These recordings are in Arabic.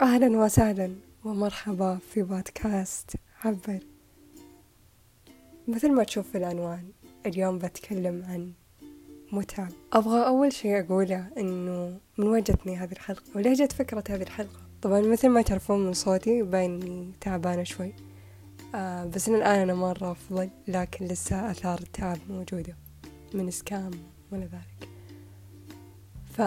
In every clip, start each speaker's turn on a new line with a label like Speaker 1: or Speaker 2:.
Speaker 1: أهلا وسهلا ومرحبا في بودكاست عبر. مثل ما تشوف في العنوان اليوم بتكلم عن متعب أبغى أول شيء أقوله إنه من وين جتني هذه الحلقة؟ وليه جت فكرة هذه الحلقة؟ طبعا مثل ما تعرفون من صوتي باين إني تعبانة شوي. آه بس إن الآن أنا مرة أفضل لكن لسه آثار التعب موجودة من إسكام ولا ذلك. ف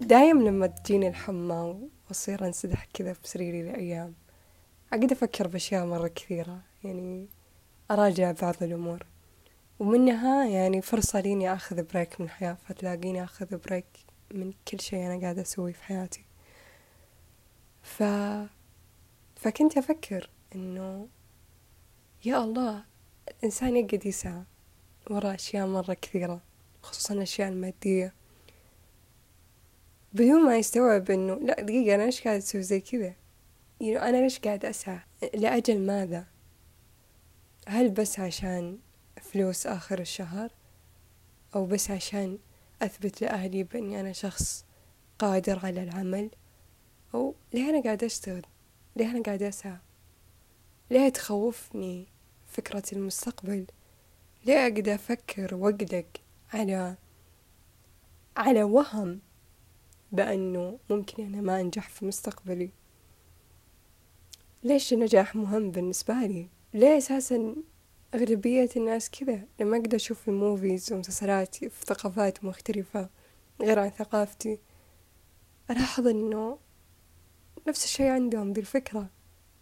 Speaker 1: دايم لما تجيني الحمى وأصير أنسدح كذا بسريري لأيام أقعد أفكر بأشياء مرة كثيرة يعني أراجع بعض الأمور. ومنها يعني فرصة ليني أخذ بريك من الحياة فتلاقيني أخذ بريك من كل شيء أنا قاعدة أسويه في حياتي. ف... فكنت أفكر إنه يا الله الإنسان يقعد يسعى ورا أشياء مرة كثيرة خصوصا الأشياء المادية. بدون ما يستوعب إنه لا دقيقة أنا ليش قاعد أسوي زي كذا؟ يعني أنا ليش قاعد أسعى؟ لأجل ماذا؟ هل بس عشان فلوس آخر الشهر؟ أو بس عشان أثبت لأهلي بأني أنا شخص قادر على العمل؟ أو ليه أنا قاعدة أشتغل؟ ليه أنا قاعدة أسعى؟ ليه تخوفني فكرة المستقبل؟ ليه أقعد أفكر وأقلق على على وهم؟ بأنه ممكن أنا ما أنجح في مستقبلي. ليش النجاح مهم بالنسبة لي؟ ليه أساسا أغلبية الناس كذا؟ لما أقدر أشوف الموفيز ومسلسلات في ثقافات مختلفة غير عن ثقافتي. ألاحظ إنه نفس الشي عندهم ذي الفكرة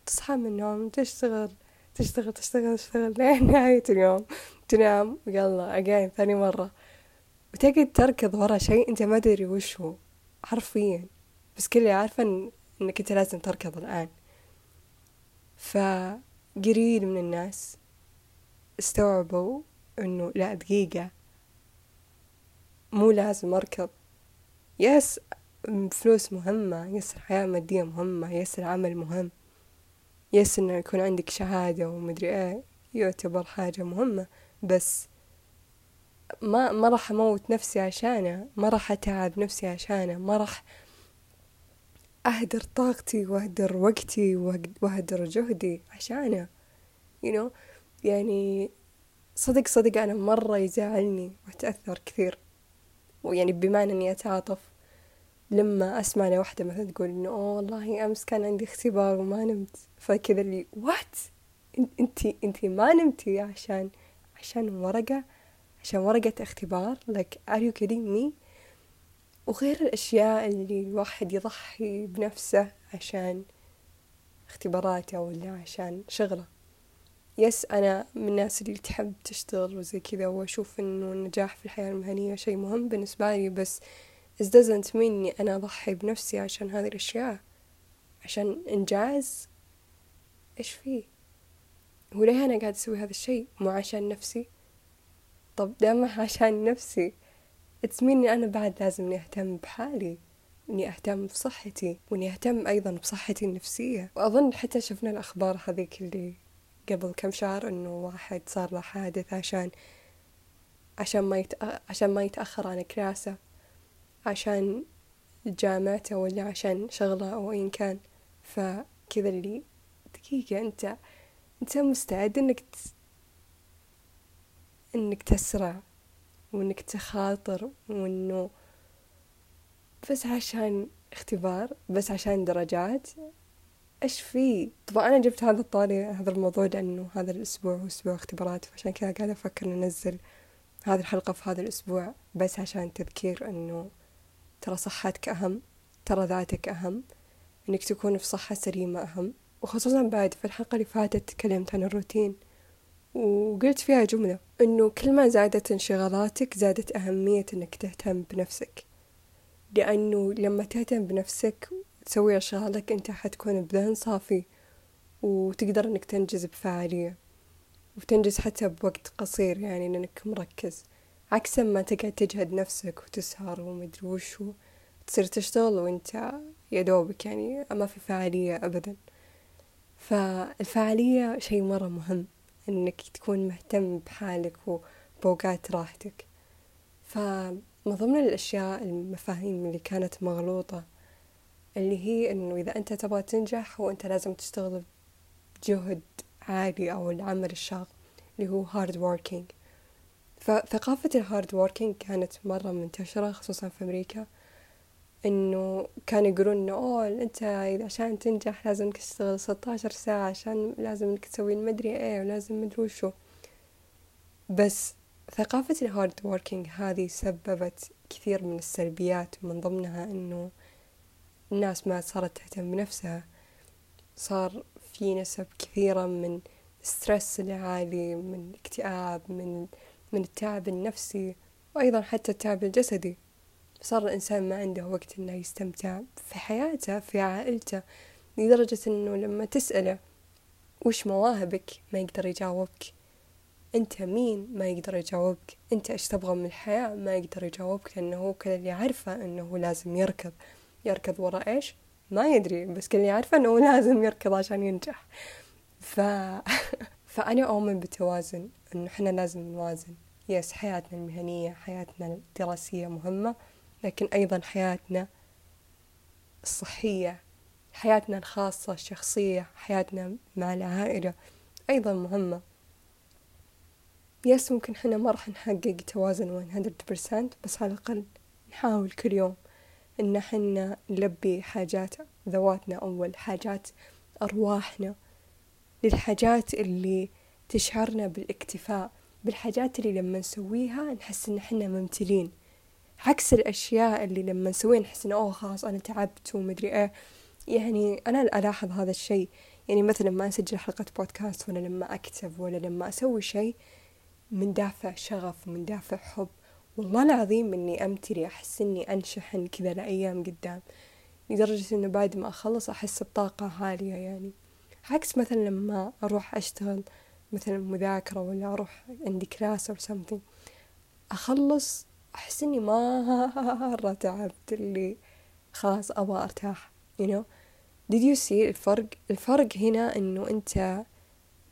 Speaker 1: تصحى من النوم تشتغل تشتغل تشتغل تشتغل لين نهاية اليوم. تنام ويلا أجين ثاني مرة. وتقعد تركض ورا شيء أنت ما تدري وش هو. حرفيا. بس كل اللي عارفة إن إنك أنت لازم تركض الآن. فقليل من الناس استوعبوا إنه لا دقيقة. مو لازم أركض. يس فلوس مهمة يس الحياة المادية مهمة يس العمل مهم يس إنه يكون عندك شهادة ومدري إيه يعتبر حاجة مهمة. بس ما ما راح أموت نفسي عشانه ما راح أتعب نفسي عشانه ما راح أهدر طاقتي وأهدر وقتي وأهدر جهدي عشانه. You know يعني صدق صدق أنا مرة يزعلني وأتأثر كثير. ويعني بمعنى إني أتعاطف لما أسمع لوحدة مثلا تقول إنه أوه والله أمس كان عندي اختبار وما نمت. فكذا اللي وات انتي انتي ما نمتي عشان عشان ورقة؟ عشان ورقة اختبار. Like are you kidding me? وغير الأشياء اللي الواحد يضحي بنفسه عشان اختباراته ولا عشان شغله. يس أنا من الناس اللي تحب تشتغل وزي كذا وأشوف إنه النجاح في الحياة المهنية شيء مهم بالنسبة لي بس it doesn't mean إني أنا أضحي بنفسي عشان هذه الأشياء. عشان إنجاز إيش فيه؟ وليه أنا قاعد أسوي هذا الشيء؟ مو عشان نفسي. طب دام عشان نفسي إني أنا بعد لازم إني أهتم بحالي إني أهتم بصحتي وإني أهتم أيضا بصحتي النفسية. وأظن حتى شفنا الأخبار هذيك اللي قبل كم شهر إنه واحد صار له حادث عشان عشان ما يتأ... عشان ما يتأخر عن كلاسه عشان جامعته ولا عشان شغله أو أيا كان. فكذا اللي دقيقة أنت أنت مستعد إنك ت... إنك تسرع وإنك تخاطر وإنه بس عشان اختبار بس عشان درجات. إيش في؟ طبعا أنا جبت هذا الطاري هذا الموضوع لأنه هذا الأسبوع هو أسبوع اختبارات فعشان كذا قاعدة أفكر ننزل هذه الحلقة في هذا الأسبوع بس عشان تذكير إنه ترى صحتك أهم ترى ذاتك أهم إنك تكون في صحة سليمة أهم. وخصوصا بعد في الحلقة اللي فاتت تكلمت عن الروتين. وقلت فيها جملة إنه كل ما زادت انشغالاتك زادت أهمية إنك تهتم بنفسك. لأنه لما تهتم بنفسك تسوي أشغالك أنت حتكون بذهن صافي وتقدر أنك تنجز بفعالية وتنجز حتى بوقت قصير يعني لأنك مركز. عكس ما تقعد تجهد نفسك وتسهر ومدري وشو تصير تشتغل وإنت يا دوبك يعني ما في فعالية أبدا. فالفعالية شيء مرة مهم. إنك تكون مهتم بحالك وبوقات راحتك. فمن ضمن الأشياء المفاهيم اللي كانت مغلوطة اللي هي إنه إذا أنت تبغى تنجح هو أنت لازم تشتغل بجهد عالي أو العمل الشاق اللي هو hard working. فثقافة الهارد ووركينج كانت مرة منتشرة خصوصا في أمريكا. إنه كانوا يقولون إنه أوه أنت إذا عشان تنجح لازم تشتغل ستاشر ساعة عشان لازم إنك تسوي المدري إيه ولازم مدري وشو. بس ثقافة الهارد ووركينج هذه سببت كثير من السلبيات ومن ضمنها إنه الناس ما صارت تهتم بنفسها. صار في نسب كثيرة من ستريس العالي من اكتئاب من من التعب النفسي وأيضا حتى التعب الجسدي. صار الإنسان ما عنده وقت إنه يستمتع في حياته في عائلته لدرجة إنه لما تسأله وش مواهبك ما يقدر يجاوبك. أنت مين ما يقدر يجاوبك. أنت إيش تبغى من الحياة ما يقدر يجاوبك لأنه هو كل اللي عارفه إنه لازم يركض. يركض ورا إيش؟ ما يدري بس كل اللي عارفه إنه لازم يركض عشان ينجح. ف... فأنا أؤمن بالتوازن إنه إحنا لازم نوازن. يس حياتنا المهنية حياتنا الدراسية مهمة. لكن أيضا حياتنا الصحية حياتنا الخاصة الشخصية حياتنا مع العائلة أيضا مهمة. يس ممكن حنا ما راح نحقق توازن 100% بس على الأقل نحاول كل يوم إن حنا نلبي حاجات ذواتنا أول حاجات أرواحنا للحاجات اللي تشعرنا بالاكتفاء بالحاجات اللي لما نسويها نحس إن حنا ممتلين. عكس الأشياء اللي لما نسويها نحس إنه أوه خلاص أنا تعبت ومدري إيه. يعني أنا ألاحظ هذا الشيء. يعني مثلا لما أسجل حلقة بودكاست ولا لما أكتب ولا لما أسوي شيء من دافع شغف ومن دافع حب. والله العظيم إني أمتلي أحس إني أنشحن كذا لأيام قدام. لدرجة إنه بعد ما أخلص أحس بطاقة عالية يعني. عكس مثلا لما أروح أشتغل مثلا مذاكرة ولا أروح عندي كلاس أو something. أخلص أحس إني مرة تعبت اللي خلاص أبغى أرتاح you know. Did you see الفرق؟ الفرق هنا إنه أنت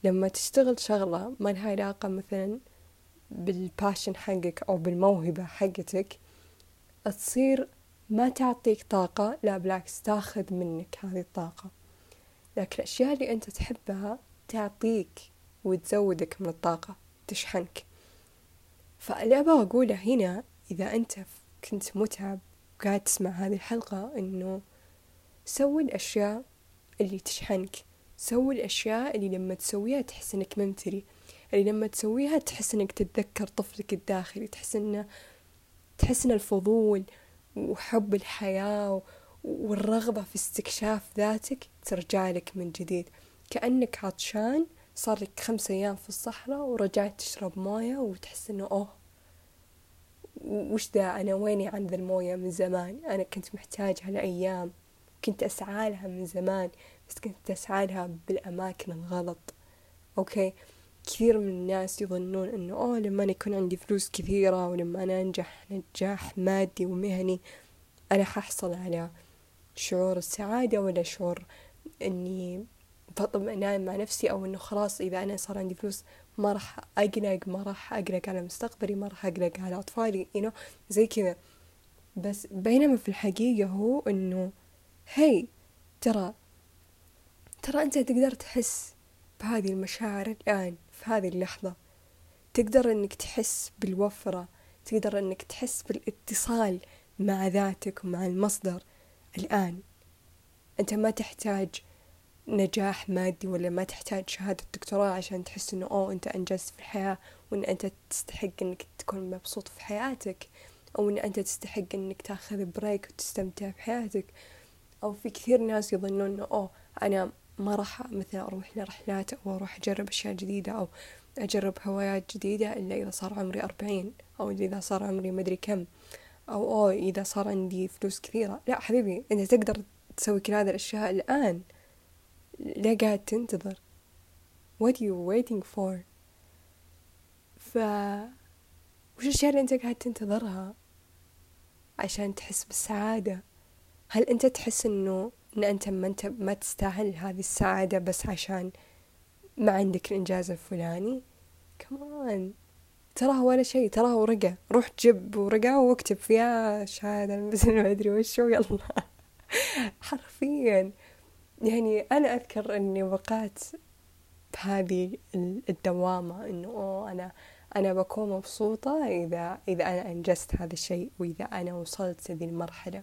Speaker 1: لما تشتغل شغلة ما لها علاقة مثلا بالباشن حقك أو بالموهبة حقتك تصير ما تعطيك طاقة لا بالعكس تاخذ منك هذه الطاقة. لكن الأشياء اللي أنت تحبها تعطيك وتزودك من الطاقة تشحنك. فاللي أبغى أقوله هنا إذا أنت كنت متعب وقاعد تسمع هذه الحلقة إنه سوي الأشياء اللي تشحنك. سوي الأشياء اللي لما تسويها تحس إنك ممتلي. اللي لما تسويها تحس إنك تتذكر طفلك الداخلي. تحس إنه تحس إن الفضول وحب الحياة والرغبة في استكشاف ذاتك ترجع لك من جديد. كأنك عطشان صار لك خمس أيام في الصحراء ورجعت تشرب موية وتحس إنه أوه وش ذا؟ أنا ويني عن ذا الموية من زمان؟ أنا كنت محتاجها لأيام كنت أسعى لها من زمان بس كنت أسعى لها بالأماكن الغلط. أوكي؟ كثير من الناس يظنون إنه أوه لما أنا يكون عندي فلوس كثيرة ولما أنا أنجح نجاح مادي ومهني أنا ححصل على شعور السعادة ولا شعور إني بطمئنان مع نفسي أو إنه خلاص إذا أنا صار عندي فلوس ما راح أقلق ما راح أقلق على مستقبلي ما راح أقلق على أطفالي you know زي كذا. بس بينما في الحقيقة هو إنه هي ترى ترى أنت تقدر تحس بهذه المشاعر الآن في هذه اللحظة. تقدر إنك تحس بالوفرة تقدر إنك تحس بالاتصال مع ذاتك ومع المصدر الآن. أنت ما تحتاج نجاح مادي ولا ما تحتاج شهادة دكتوراه عشان تحس إنه أوه أنت أنجزت في الحياة وإن أنت تستحق إنك تكون مبسوط في حياتك أو إن أنت تستحق إنك تاخذ بريك وتستمتع بحياتك أو في كثير ناس يظنون إنه أوه أنا ما راح مثلا أروح لرحلات أو أروح أجرب أشياء جديدة أو أجرب هوايات جديدة إلا إذا صار عمري أربعين أو إذا صار عمري مدري كم أو أوه إذا صار عندي فلوس كثيرة. لا حبيبي أنت تقدر تسوي كل هذه الأشياء الآن. ليه قاعد تنتظر. What are you waiting for? ف وش الأشياء اللي أنت قاعد تنتظرها عشان تحس بالسعادة؟ هل أنت تحس إنه إن أنت ما أنت ما تستاهل هذه السعادة بس عشان ما عندك الإنجاز الفلاني؟ كمان تراه ولا شيء تراه ورقة. روح جيب ورقة واكتب. فيها شهادة مثل ما أدري وشو يلا حرفيا. يعني أنا أذكر أني وقعت بهذه الدوامة أنه أوه أنا أنا بكون مبسوطة إذا إذا أنا أنجزت هذا الشيء وإذا أنا وصلت هذه المرحلة.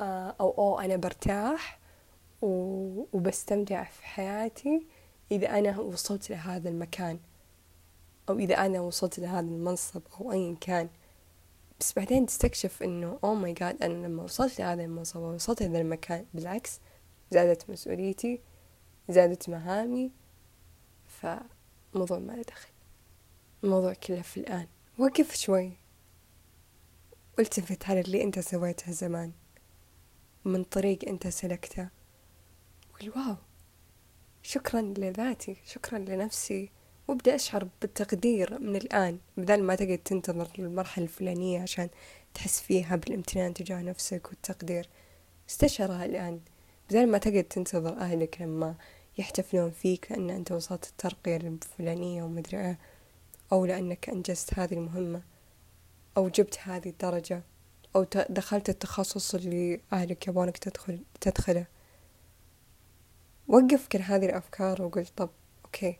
Speaker 1: آه، أو أو أنا برتاح وبستمتع في حياتي إذا أنا وصلت لهذا المكان. أو إذا أنا وصلت لهذا المنصب أو أيا كان. بس بعدين تستكشف إنه oh my God أنا لما وصلت لهذا المنصب ووصلت لهذا المكان بالعكس زادت مسؤوليتي زادت مهامي فموضوع ما له دخل. الموضوع كله في الآن. وقف شوي. والتفت على اللي أنت سويته زمان. من طريق أنت سلكته. قل wow. شكرا لذاتي. شكرا لنفسي. وأبدأ أشعر بالتقدير من الآن. بدل ما تقعد تنتظر المرحلة الفلانية عشان تحس فيها بالامتنان تجاه نفسك والتقدير. استشعرها الآن. بدل ما تقعد تنتظر أهلك لما يحتفلون فيك لأن أنت وصلت الترقية الفلانية ومدري إيه أو لأنك أنجزت هذه المهمة أو جبت هذه الدرجة أو دخلت التخصص اللي أهلك يبونك تدخل تدخله. وقف كل هذه الأفكار وقل طب أوكي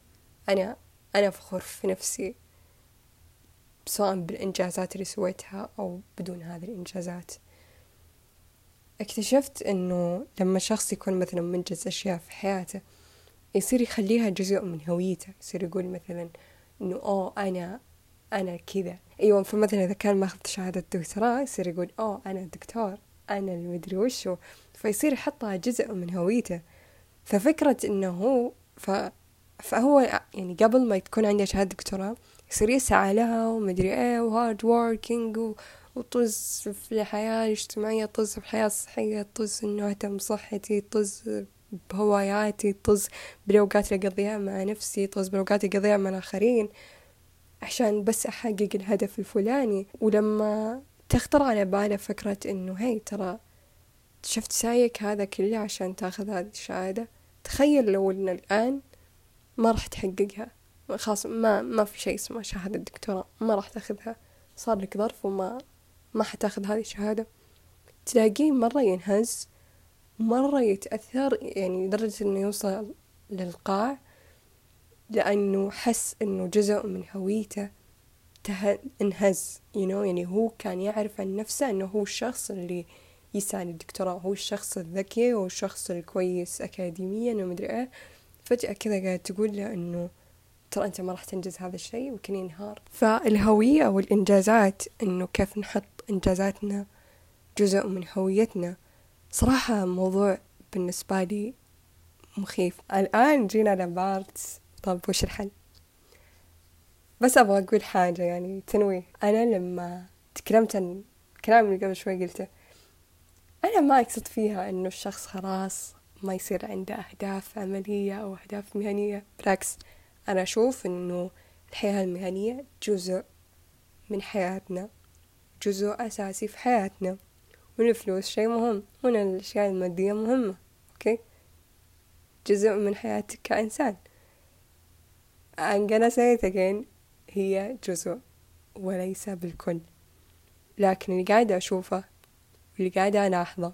Speaker 1: أنا أنا فخور في نفسي سواء بالإنجازات اللي سويتها أو بدون هذه الإنجازات. اكتشفت إنه لما شخص يكون مثلا منجز أشياء في حياته يصير يخليها جزء من هويته. يصير يقول مثلا إنه أوه أنا أنا كذا. أيوة فمثلا إذا كان ماخذ شهادة دكتوراه يصير يقول أوه أنا دكتور أنا المدري وشو. فيصير يحطها جزء من هويته. ففكرة إنه هو ف... فهو يعني قبل ما تكون عنده شهادة دكتوراه يصير يسعى لها ومدري إيه و hard working. وطز في الحياة الاجتماعية طز في الحياة الصحية طز إنه أهتم بصحتي طز بهواياتي طز بالأوقات اللي أقضيها مع نفسي طز بالأوقات اللي أقضيها مع الآخرين عشان بس أحقق الهدف الفلاني. ولما تخطر على باله فكرة إنه هاي ترى شفت سايك هذا كله عشان تاخذ هذه الشهادة تخيل لو إن الآن ما راح تحققها. خلاص ما ما في شيء اسمه شهادة دكتوراه ما راح تاخذها. صار لك ظرف وما ما حتاخذ هذه الشهادة. تلاقيه مرة ينهز مرة يتأثر يعني لدرجة إنه يوصل للقاع لأنه حس إنه جزء من هويته ته... انهز you know يعني هو كان يعرف عن نفسه إنه هو الشخص اللي يسعى للدكتوراه هو الشخص الذكي هو الشخص الكويس أكاديميا ومدري إيه. فجأة كذا قاعد تقول له إنه ترى أنت ما راح تنجز هذا الشيء وكان ينهار. فالهوية والإنجازات إنه كيف نحط إنجازاتنا جزء من هويتنا. صراحة موضوع بالنسبة لي مخيف. الآن جينا لبارت. طب وش الحل؟ بس أبغى أقول حاجة يعني تنويه أنا لما تكلمت عن الكلام اللي قبل شوي قلته أنا ما أقصد فيها إنه الشخص خلاص ما يصير عنده أهداف عملية أو أهداف مهنية. بالعكس أنا أشوف إنه الحياة المهنية جزء من حياتنا. جزء أساسي في حياتنا. والفلوس شيء مهم هنا الأشياء المادية مهمة أوكي؟ جزء من حياتك كإنسان. I'm gonna say it again هي جزء وليس بالكل. لكن اللي قاعدة أشوفه واللي قاعدة ألاحظه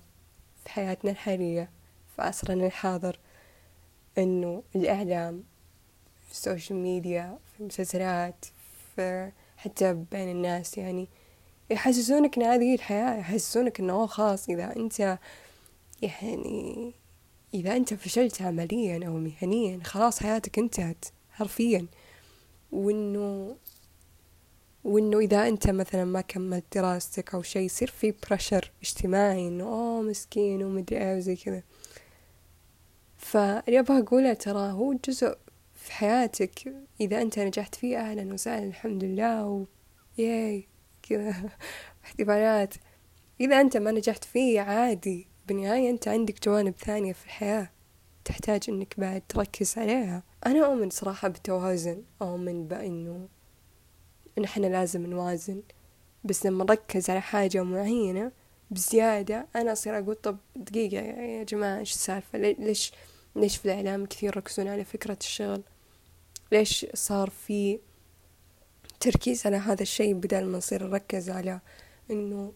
Speaker 1: في حياتنا الحالية في عصرنا الحاضر إنه الإعلام في السوشيال ميديا في المسلسلات في حتى بين الناس يعني يحسسونك إن هذه الحياة يحسسونك إنه خلاص إذا أنت يعني إذا أنت فشلت عمليا أو مهنيا خلاص حياتك انتهت حرفيا. وإنه وإنه إذا أنت مثلا ما كملت دراستك أو شيء يصير في بريشر اجتماعي إنه أوه مسكين ومدري إيه وزي كذا. فاللي أبغى أقوله ترى هو جزء في حياتك. إذا أنت نجحت فيه أهلا وسهلا الحمد لله و ياي. كذا احتفالات إذا أنت ما نجحت فيه عادي. بالنهاية أنت عندك جوانب ثانية في الحياة تحتاج إنك بعد تركز عليها. أنا أؤمن صراحة بالتوازن. أؤمن بأنه إن إحنا لازم نوازن. بس لما نركز على حاجة معينة بزيادة أنا أصير أقول طب دقيقة يا جماعة إيش السالفة؟ ليش ليش في الإعلام كثير يركزون على فكرة الشغل؟ ليش صار في تركيز على هذا الشيء بدل ما نصير نركز على إنه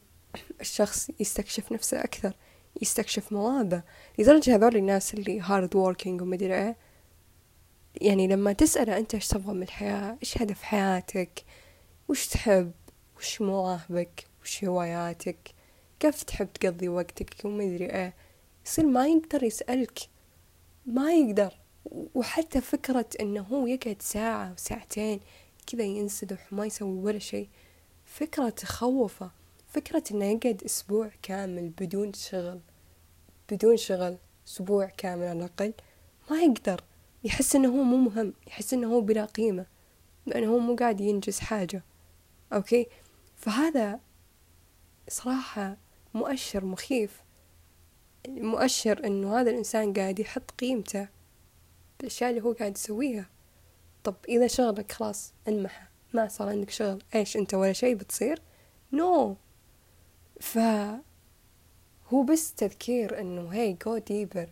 Speaker 1: الشخص يستكشف نفسه أكثر يستكشف مواهبه لدرجة هذول الناس اللي hard working ومدري إيه يعني لما تسأله أنت إيش تبغى من الحياة إيش هدف حياتك وش تحب وش مواهبك وش هواياتك كيف تحب تقضي وقتك ومدري إيه يصير ما يقدر يسألك ما يقدر. وحتى فكرة إنه هو يقعد ساعة وساعتين كذا ينسدح وما يسوي ولا شيء. فكرة تخوفه فكرة إنه يقعد أسبوع كامل بدون شغل بدون شغل أسبوع كامل على الأقل ما يقدر. يحس إنه هو مو مهم يحس إنه هو بلا قيمة لأنه هو مو قاعد ينجز حاجة. أوكي؟ فهذا صراحة مؤشر مخيف. مؤشر إنه هذا الإنسان قاعد يحط قيمته بالأشياء اللي هو قاعد يسويها. طب إذا شغلك خلاص انمحى ما صار عندك شغل إيش أنت ولا شيء بتصير؟ no no. ف هو بس تذكير إنه هي go deeper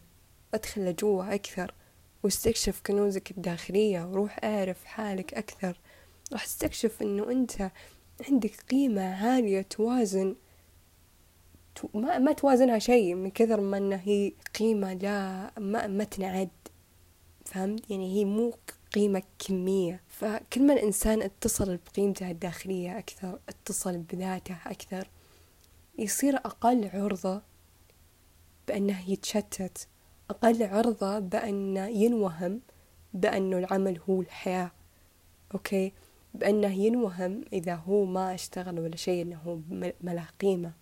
Speaker 1: أدخل لجوا أكثر واستكشف كنوزك الداخلية وروح أعرف حالك أكثر. راح تستكشف إنه أنت عندك قيمة عالية توازن ما, ما توازنها شيء من كثر ما انها هي قيمة لا ما, ما تنعد. فهمت؟ يعني هي مو قيمة كمية. فكل ما الإنسان اتصل بقيمته الداخلية أكثر اتصل بذاته أكثر يصير أقل عرضة بأنه يتشتت أقل عرضة بأنه ينوهم بأنه العمل هو الحياة. أوكي؟ بأنه ينوهم إذا هو ما اشتغل ولا شيء أنه ما له قيمة.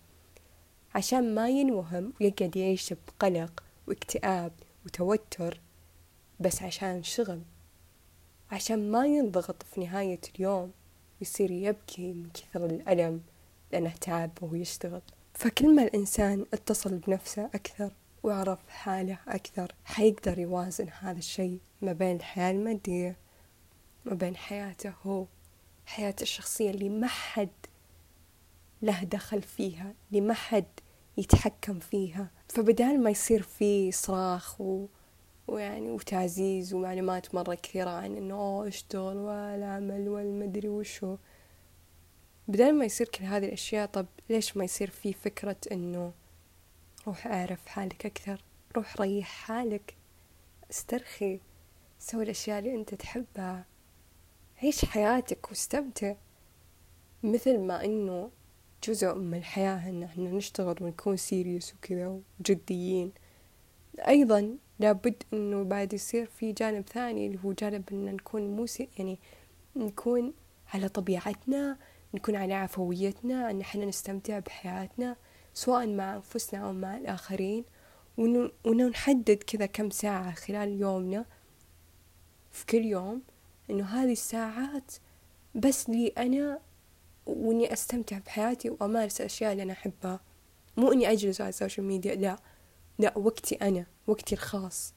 Speaker 1: عشان ما ينوهم ويقعد يعيش بقلق واكتئاب وتوتر بس عشان شغل. عشان ما ينضغط في نهاية اليوم يصير يبكي من كثر الألم لأنه تعب وهو يشتغل. فكل ما الإنسان اتصل بنفسه أكثر وعرف حاله أكثر حيقدر يوازن هذا الشيء ما بين الحياة المادية ما بين حياته هو حياته الشخصية اللي ما حد له دخل فيها اللي ما حد يتحكم فيها. فبدال ما يصير في صراخ و... ويعني وتعزيز ومعلومات مرة كثيرة عن إنه اشتغل والعمل والمدري وشو. بدل ما يصير كل هذه الأشياء طب ليش ما يصير في فكرة إنه روح أعرف حالك أكثر روح ريح حالك استرخي سوي الأشياء اللي أنت تحبها عيش حياتك واستمتع. مثل ما إنه جزء من الحياة إن إحنا نشتغل ونكون سيريوس وكذا وجديين. أيضا لابد إنه بعد يصير في جانب ثاني اللي هو جانب إن نكون مو يعني نكون على طبيعتنا نكون على عفويتنا إن إحنا نستمتع بحياتنا سواء مع أنفسنا أو مع الآخرين وانه نحدد كذا كم ساعة خلال يومنا في كل يوم إنه هذه الساعات بس لي أنا وإني أستمتع بحياتي وأمارس الاشياء اللي أنا أحبها. مو إني أجلس على ال social media لا. لا وقتي أنا وقتي الخاص.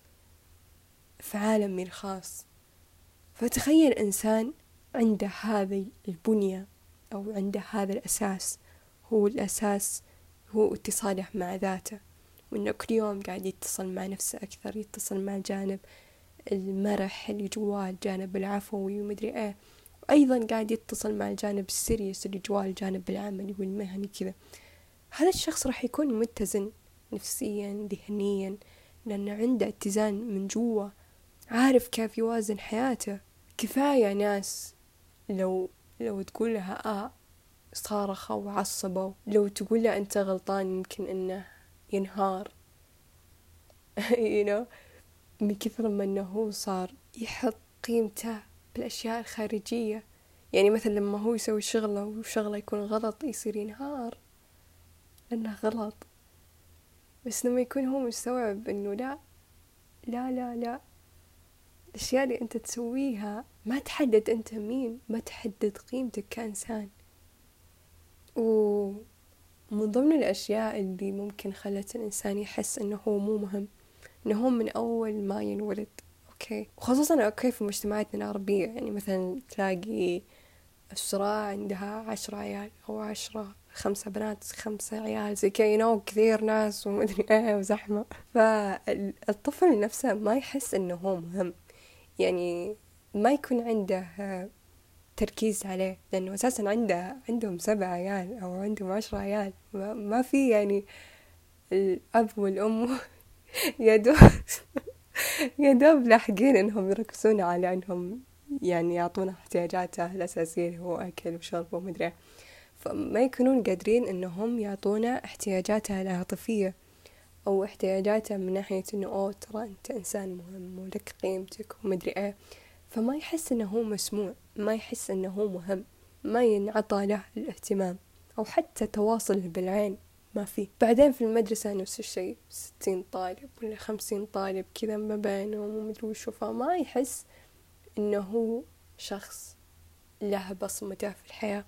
Speaker 1: في عالمي الخاص. فتخيل إنسان عنده هذه البنية أو عنده هذا الأساس. هو الأساس هو اتصاله مع ذاته. وإنه كل يوم قاعد يتصل مع نفسه أكثر يتصل مع الجانب المرح اللي جواه الجانب العفوي ومدري إيه. وأيضا قاعد يتصل مع الجانب السيريس اللي جواه الجانب العملي والمهني كذا. هذا الشخص راح يكون متزن نفسيا ذهنيا لأنه عنده اتزان من جوا عارف كيف يوازن حياته. كفاية ناس لو لو تقول لها آه صارخوا وعصبوا لو تقول له أنت غلطان يمكن إنه ينهار. You know من كثر ما إنه هو صار يحط قيمته بالأشياء الخارجية. يعني مثلا لما هو يسوي شغله وشغله يكون غلط يصير ينهار. لأنه غلط. بس لما يكون هو مستوعب انه لا لا لا لا الأشياء اللي أنت تسويها ما تحدد أنت مين ما تحدد قيمتك كإنسان. ومن ضمن الأشياء اللي ممكن خلت الإنسان يحس إنه هو مو مهم إنه هو من أول ما ينولد okay؟ وخصوصا okay في مجتمعاتنا العربية يعني مثلا تلاقي الأسرة عندها عشرة عيال أو عشرة خمسة بنات خمسة عيال زي كذا you know كثير ناس ومدري إيه وزحمة. فالطفل نفسه ما يحس إنه هو مهم. يعني ما يكون عنده تركيز عليه لأنه أساسا عنده عندهم سبع عيال أو عندهم عشرة عيال. ما في يعني الأب والأم يا دوب يا دوب لاحقين إنهم يركزون على إنهم يعني يعطونا احتياجاته الأساسية اللي هو أكل وشرب ومدري فما يكونون قادرين إنهم يعطونا احتياجاته العاطفية أو احتياجاته من ناحية إنه أوه ترى أنت إنسان مهم ولك قيمتك ومدري إيه. فما يحس إنه هو مسموع ما يحس إنه هو مهم ما ينعطى له الاهتمام أو حتى تواصل بالعين ما في بعدين في المدرسة نفس الشيء ستين طالب ولا خمسين طالب كذا ما بينهم ومدري وشو فما يحس إنه هو شخص له بصمته في الحياة.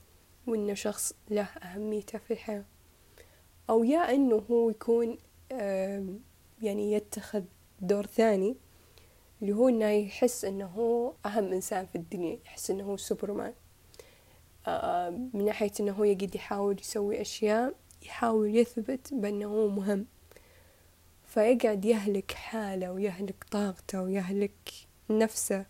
Speaker 1: وإنه شخص له أهميته في الحياة. أو يا إنه هو يكون يعني يتخذ دور ثاني اللي هو إنه يحس إنه هو أهم إنسان في الدنيا يحس إنه هو سوبرمان. من ناحية إنه هو يقدر يحاول يسوي أشياء يحاول يثبت بأنه هو مهم. فيقعد يهلك حاله ويهلك طاقته ويهلك نفسه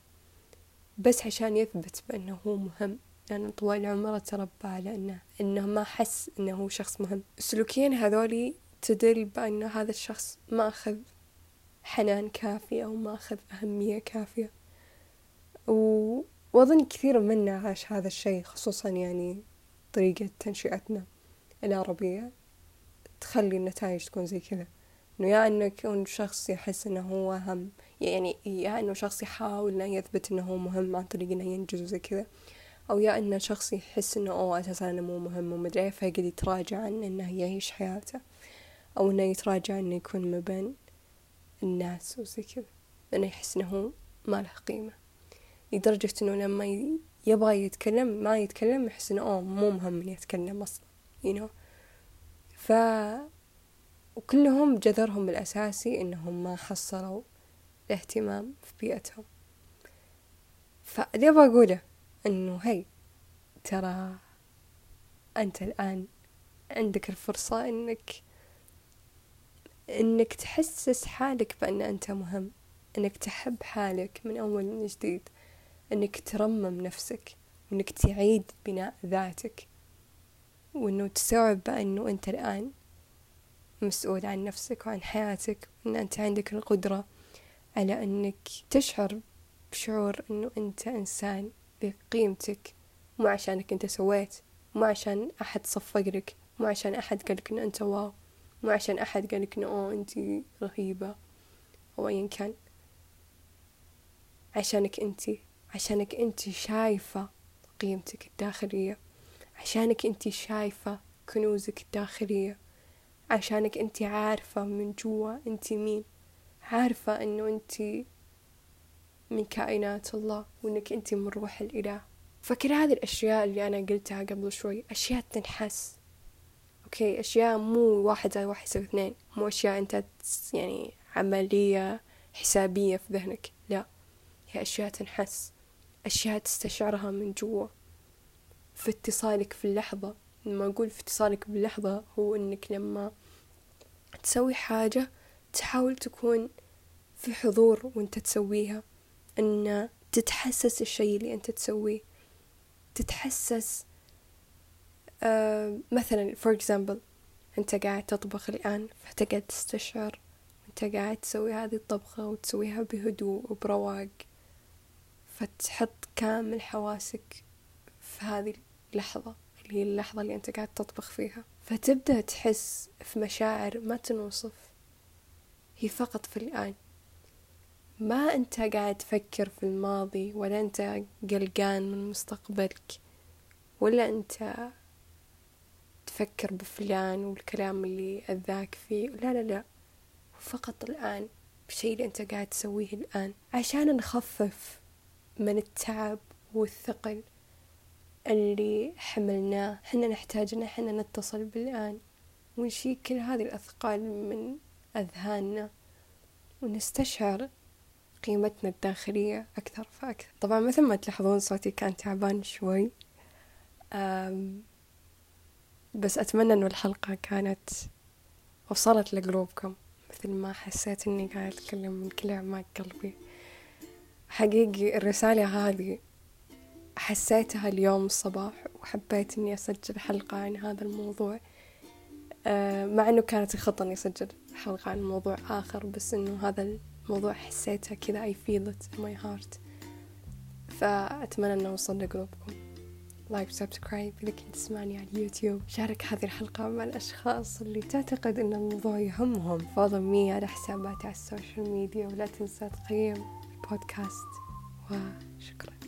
Speaker 1: بس عشان يثبت بأنه هو مهم. لأنه طوال عمره تربى على أنه إنه ما حس إنه هو شخص مهم. السلوكيين هذولي تدل بأن هذا الشخص ما أخذ حنان كافي أو ما أخذ أهمية كافية. و... وأظن كثير منا عاش هذا الشيء خصوصا يعني طريقة تنشئتنا العربية تخلي النتائج تكون زي كذا. إنه يا إنه يكون شخص يحس إنه هو أهم يعني يا إنه شخص يحاول إنه يثبت إنه هو مهم عن طريق إنه ينجز زي كذا. أو يا إنه شخص يحس إنه أوه أساسا أنا مو مهم ومدري فيقعد يتراجع عن إنه يعيش حياته. أو إنه يتراجع إنه يكون ما بين الناس وزي كذا. لأنه يحس إنه هو ما له قيمة. لدرجة إنه لما يبغى يتكلم ما يتكلم يحس إنه أوه مو مهم إني أتكلم أصلا you know. ف وكلهم جذرهم الأساسي إنهم ما حصلوا الاهتمام في بيئتهم. فاللي أبغى أقوله إنه هي ترى أنت الآن عندك الفرصة إنك إنك تحسس حالك بأن أنت مهم إنك تحب حالك من أول من جديد إنك ترمم نفسك وإنك تعيد بناء ذاتك وإنه تستوعب بأنه أنت الآن مسؤول عن نفسك وعن حياتك وأن أنت عندك القدرة على أنك تشعر بشعور أنه أنت إنسان. بقيمتك مو عشانك أنت سويت مو عشان أحد صفق لك مو عشان أحد قالك أنه أنت واو مو عشان أحد قالك أنه أوه أنت رهيبة أو أيا كان. عشانك أنت عشانك أنت شايفة قيمتك الداخلية عشانك أنت شايفة كنوزك الداخلية عشانك أنت عارفة من جوا أنت مين عارفة أنه أنت من كائنات الله وأنك أنت من روح الإله. فكل هذه الأشياء اللي أنا قلتها قبل شوي؟ أشياء تنحس أوكي أشياء مو واحد زائد واحد يساوي اثنين. مو أشياء أنت يعني عملية حسابية في ذهنك. لا هي أشياء تنحس أشياء تستشعرها من جوا. في اتصالك في اللحظة. لما أقول في اتصالك باللحظة هو إنك لما تسوي حاجة تحاول تكون في حضور وأنت تسويها. أن تتحسس الشيء اللي أنت تسويه. تتحسس آه مثلا for example أنت قاعد تطبخ الآن فتقعد تستشعر أنت قاعد تسوي هذه الطبخة وتسويها بهدوء وبرواق فتحط كامل حواسك في هذه اللحظة اللي هي اللحظة اللي أنت قاعد تطبخ فيها. فتبدأ تحس في مشاعر ما تنوصف هي فقط في الآن. ما أنت قاعد تفكر في الماضي ولا أنت قلقان من مستقبلك ولا أنت تفكر بفلان والكلام اللي أذاك فيه؟ لا لا لا. فقط الآن بشيء اللي أنت قاعد تسويه الآن عشان نخفف من التعب والثقل اللي حملناه. حنا نحتاج إن حنا نتصل بالآن ونشيل كل هذه الأثقال من أذهاننا ونستشعر قيمتنا الداخلية أكثر فأكثر. طبعا مثل ما تلاحظون صوتي كان تعبان شوي. بس أتمنى أنه الحلقة كانت وصلت لقلوبكم. مثل ما حسيت أني قاعد أتكلم من كل أعماق قلبي. حقيقي الرسالة هذه حسيتها اليوم الصباح وحبيت إني أسجل حلقة عن هذا الموضوع. آه، مع إنه كانت الخطة إني أسجل حلقة عن موضوع آخر بس إنه هذا الموضوع حسيته كذا I feel it in my heart. فأتمنى إنه أوصل لقلوبكم. like subscribe إذا كنت تسمعني على اليوتيوب. شارك هذه الحلقة مع الأشخاص اللي تعتقد أن الموضوع يهمهم. follow me على حساباتي على ال social media ولا تنسى تقيم البودكاست. وشكرا.